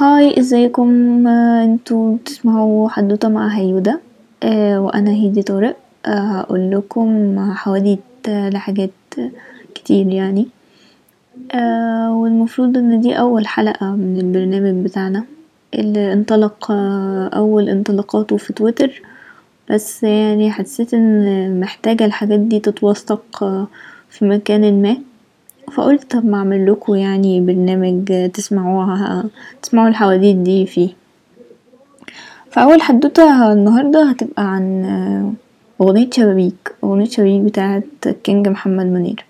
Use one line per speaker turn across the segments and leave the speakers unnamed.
هاي إزيكم؟ أنتوا بتسمعوا حدوتة مع هيودة. وأنا هدي طارق. هقولكم حواديت لحاجات كتير يعني. والمفروض إن دي أول حلقة من البرنامج بتاعنا اللي انطلق أول انطلاقاته في تويتر. بس يعني حسيت إن محتاجة الحاجات دي تتوثق في مكان ما. فقولت طب اعملكوا يعني برنامج تسمعوها تسمعوا الحواديت دي فيه. فأول حدوتة النهاردة هتبقى عن أغنية شبابيك أغنية شبابيك بتاعت الكينج محمد منير.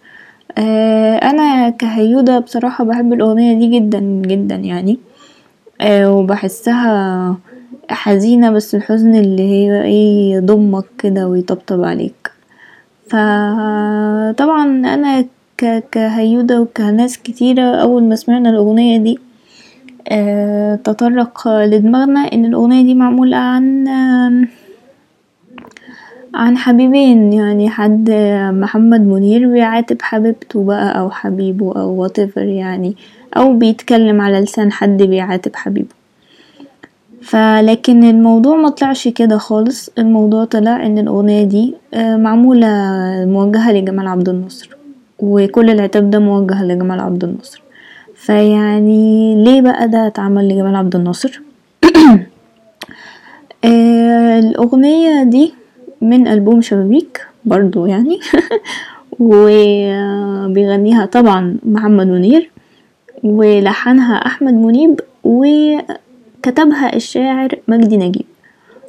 أنا كهيودة بصراحة بحب الأغنية دي جدا جدا يعني. وبحسها حزينة بس الحزن اللي هي إيه يضمك كده ويطبطب عليك. فا طبعا أنا كهيودة وكناس كتيرة أول ما سمعنا الأغنية دي تطرق لدماغنا إن الأغنية دي معمولة عن عن حبيبين يعني حد محمد منير بيعاتب حبيبته بقى أو حبيبه أو whatever يعني أو بيتكلم على لسان حد بيعاتب حبيبه. فا لكن الموضوع مطلعش كده خالص الموضوع طلع إن الأغنية دي معمولة موجهة لجمال عبد الناصر وكل العتاب ده موجه لجمال عبد الناصر. فيعني ليه بقى ده اتعمل لجمال عبد الناصر؟ الأغنية دي من ألبوم شبابيك برضو يعني. وبيغنيها طبعا محمد منير ولحنها أحمد منيب وكتبها الشاعر مجدي نجيب.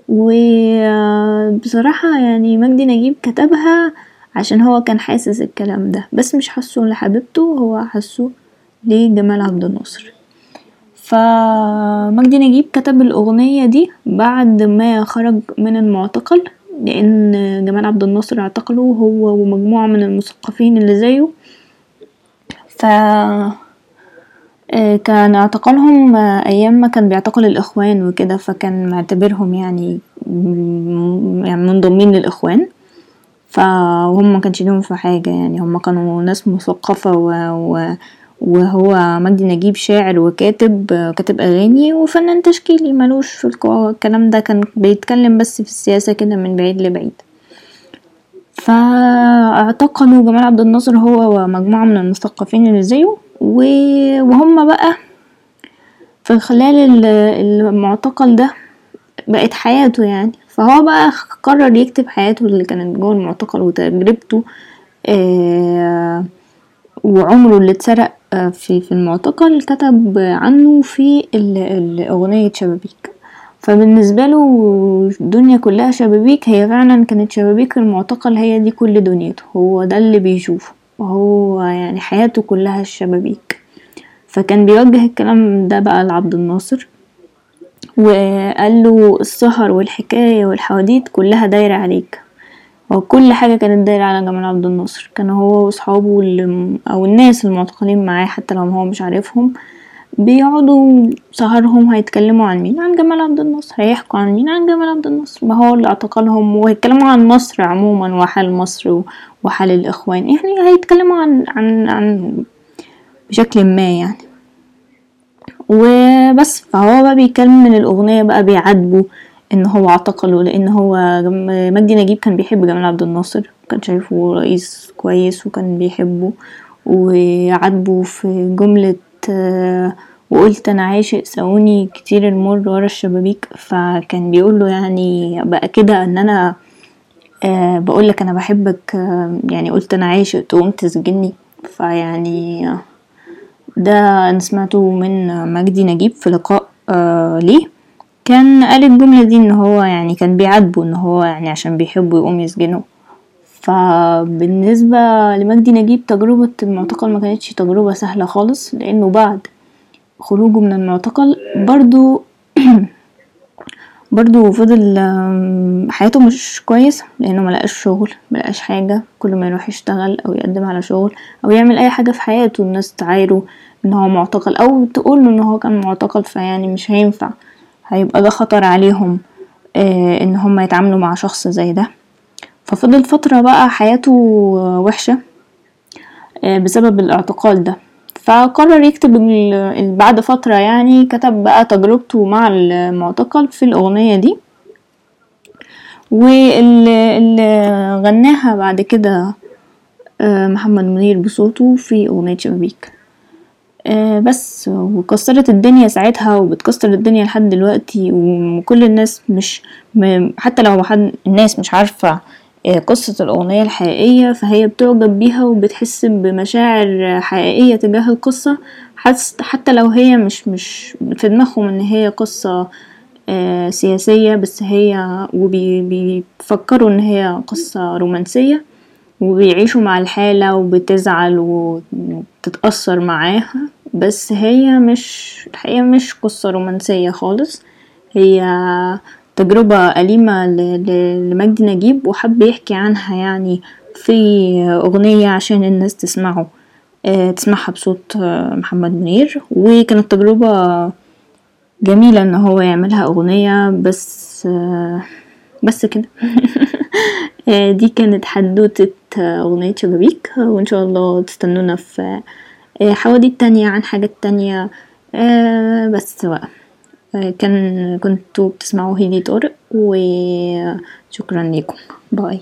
وبصراحة يعني مجدي نجيب كتبها عشان هو كان حاسس الكلام ده بس مش حاسه لحبيبته هو حاسه لجمال عبد الناصر. فا مجدي نجيب كتب الأغنية دي بعد ما خرج من المعتقل. لأن جمال عبد الناصر اعتقله هو ومجموعة من المثقفين اللي زيه. فا كان اعتقالهم أيام ما كان بيعتقل الإخوان وكده فكان معتبرهم يعني منضمين للإخوان. فا وهم مكانش ليهم في حاجة يعني هما كانوا ناس مثقفة وهو مجدي نجيب شاعر وكاتب كاتب أغاني وفنان تشكيلي ملوش في الكلام ده كان بيتكلم بس في السياسة كده من بعيد لبعيد. فا اعتقلوا جمال عبد الناصر هو ومجموعة من المثقفين اللي زيه وهما بقى في خلال المعتقل ده بقت حياته يعني. فهو بقى قرر يكتب حياته اللي كانت جوه المعتقل وتجربته وعمره اللي اتسرق في في المعتقل كتب عنه في أغنية شبابيك. فبالنسبة له الدنيا كلها شبابيك هي فعلا كانت شبابيك المعتقل هي دي كل دنيته. هو ده اللي بيشوفه. وهو يعني حياته كلها الشبابيك. فكان بيوجه الكلام ده بقى لعبد الناصر وقاله السهر والحكاية والحواديت كلها دايرة عليك. وكل حاجة كانت دايرة على جمال عبد الناصر. كان هو وصحابه أو الناس المعتقلين معاه حتى لو هو مش عارفهم بيقعدوا سهرهم هيتكلموا عن مين؟ عن جمال عبد الناصر. هيحكوا عن مين؟ عن جمال عبد الناصر. ما هو اللي اعتقلهم وهيتكلموا عن مصر عموما وحال مصر وحال الإخوان. يعني هيتكلموا عن عن عن بشكل ما يعني. وبس. فهو بقى بيتكلم من الأغنية بقى بيعاتبه. إن هو اعتقله لإن هو مجدي نجيب كان بيحب جمال عبد الناصر كان شايفه رئيس كويس وكان بيحبه وعاتبه في جملة وقلت أنا عاشق ساقوني كتير المر ورا الشبابيك فكان بيقوله يعني بقى كده إن أنا بقولك أنا بحبك يعني قلت أنا عاشق تقوم تسجني. فيعني ده أنا سمعته من مجدي نجيب في لقاء ليه. كان قال الجملة دي إن هو يعني كان بيعاتبه إن هو يعني عشان بيحبه يقوم يسجنه. فبالنسبة لمجدي نجيب تجربة المعتقل مكانتش تجربة سهلة خالص لأنه بعد خروجه من المعتقل برضو برضه فضل حياته مش كويسة لأنه ملقاش شغل ملقاش حاجة كل ما يروح يشتغل أو يقدم على شغل أو يعمل أي حاجة في حياته الناس تعايره إن هو معتقل أو تقوله إن هو كان معتقل فيعني مش هينفع. هيبقى ده خطر عليهم إن هما يتعاملوا مع شخص زي ده. ففضل فترة بقى حياته وحشة بسبب الاعتقال ده. فقرر يكتب بعد فترة يعني كتب بقى تجربته مع المعتقل في الأغنية دي. واللي غناها بعد كده محمد منير بصوته في أغنية شبابيك. بس وكسرت الدنيا ساعتها وبتكسر الدنيا لحد دلوقتي وكل الناس مش حتى لو حد الناس مش عارفة قصة الأغنية الحقيقية فهي بتعجب بيها وبتحس بمشاعر حقيقية تجاه القصة حتى لو هي مش مش في دماغهم إن هي قصة سياسية بس هي وبيفكروا إن هي قصة رومانسية وبيعيشوا مع الحالة وبتزعل وبتتأثر معاها. بس هي مش الحقيقة مش قصة رومانسية خالص. هي تجربة أليمة لمجدي نجيب وحب يحكي عنها يعني في أغنية عشان الناس تسمعه تسمعها بصوت محمد منير. وكانت تجربة جميلة إن هو يعملها أغنية بس بس كده. دي كانت حدوتة أغنية شبابيك. وإن شاء الله تستنونا في حواديت تانية عن حاجات تانية. بس بقى. كان كنتوا بتسمعوا هيدي طارق وشكرا ليكم. باي.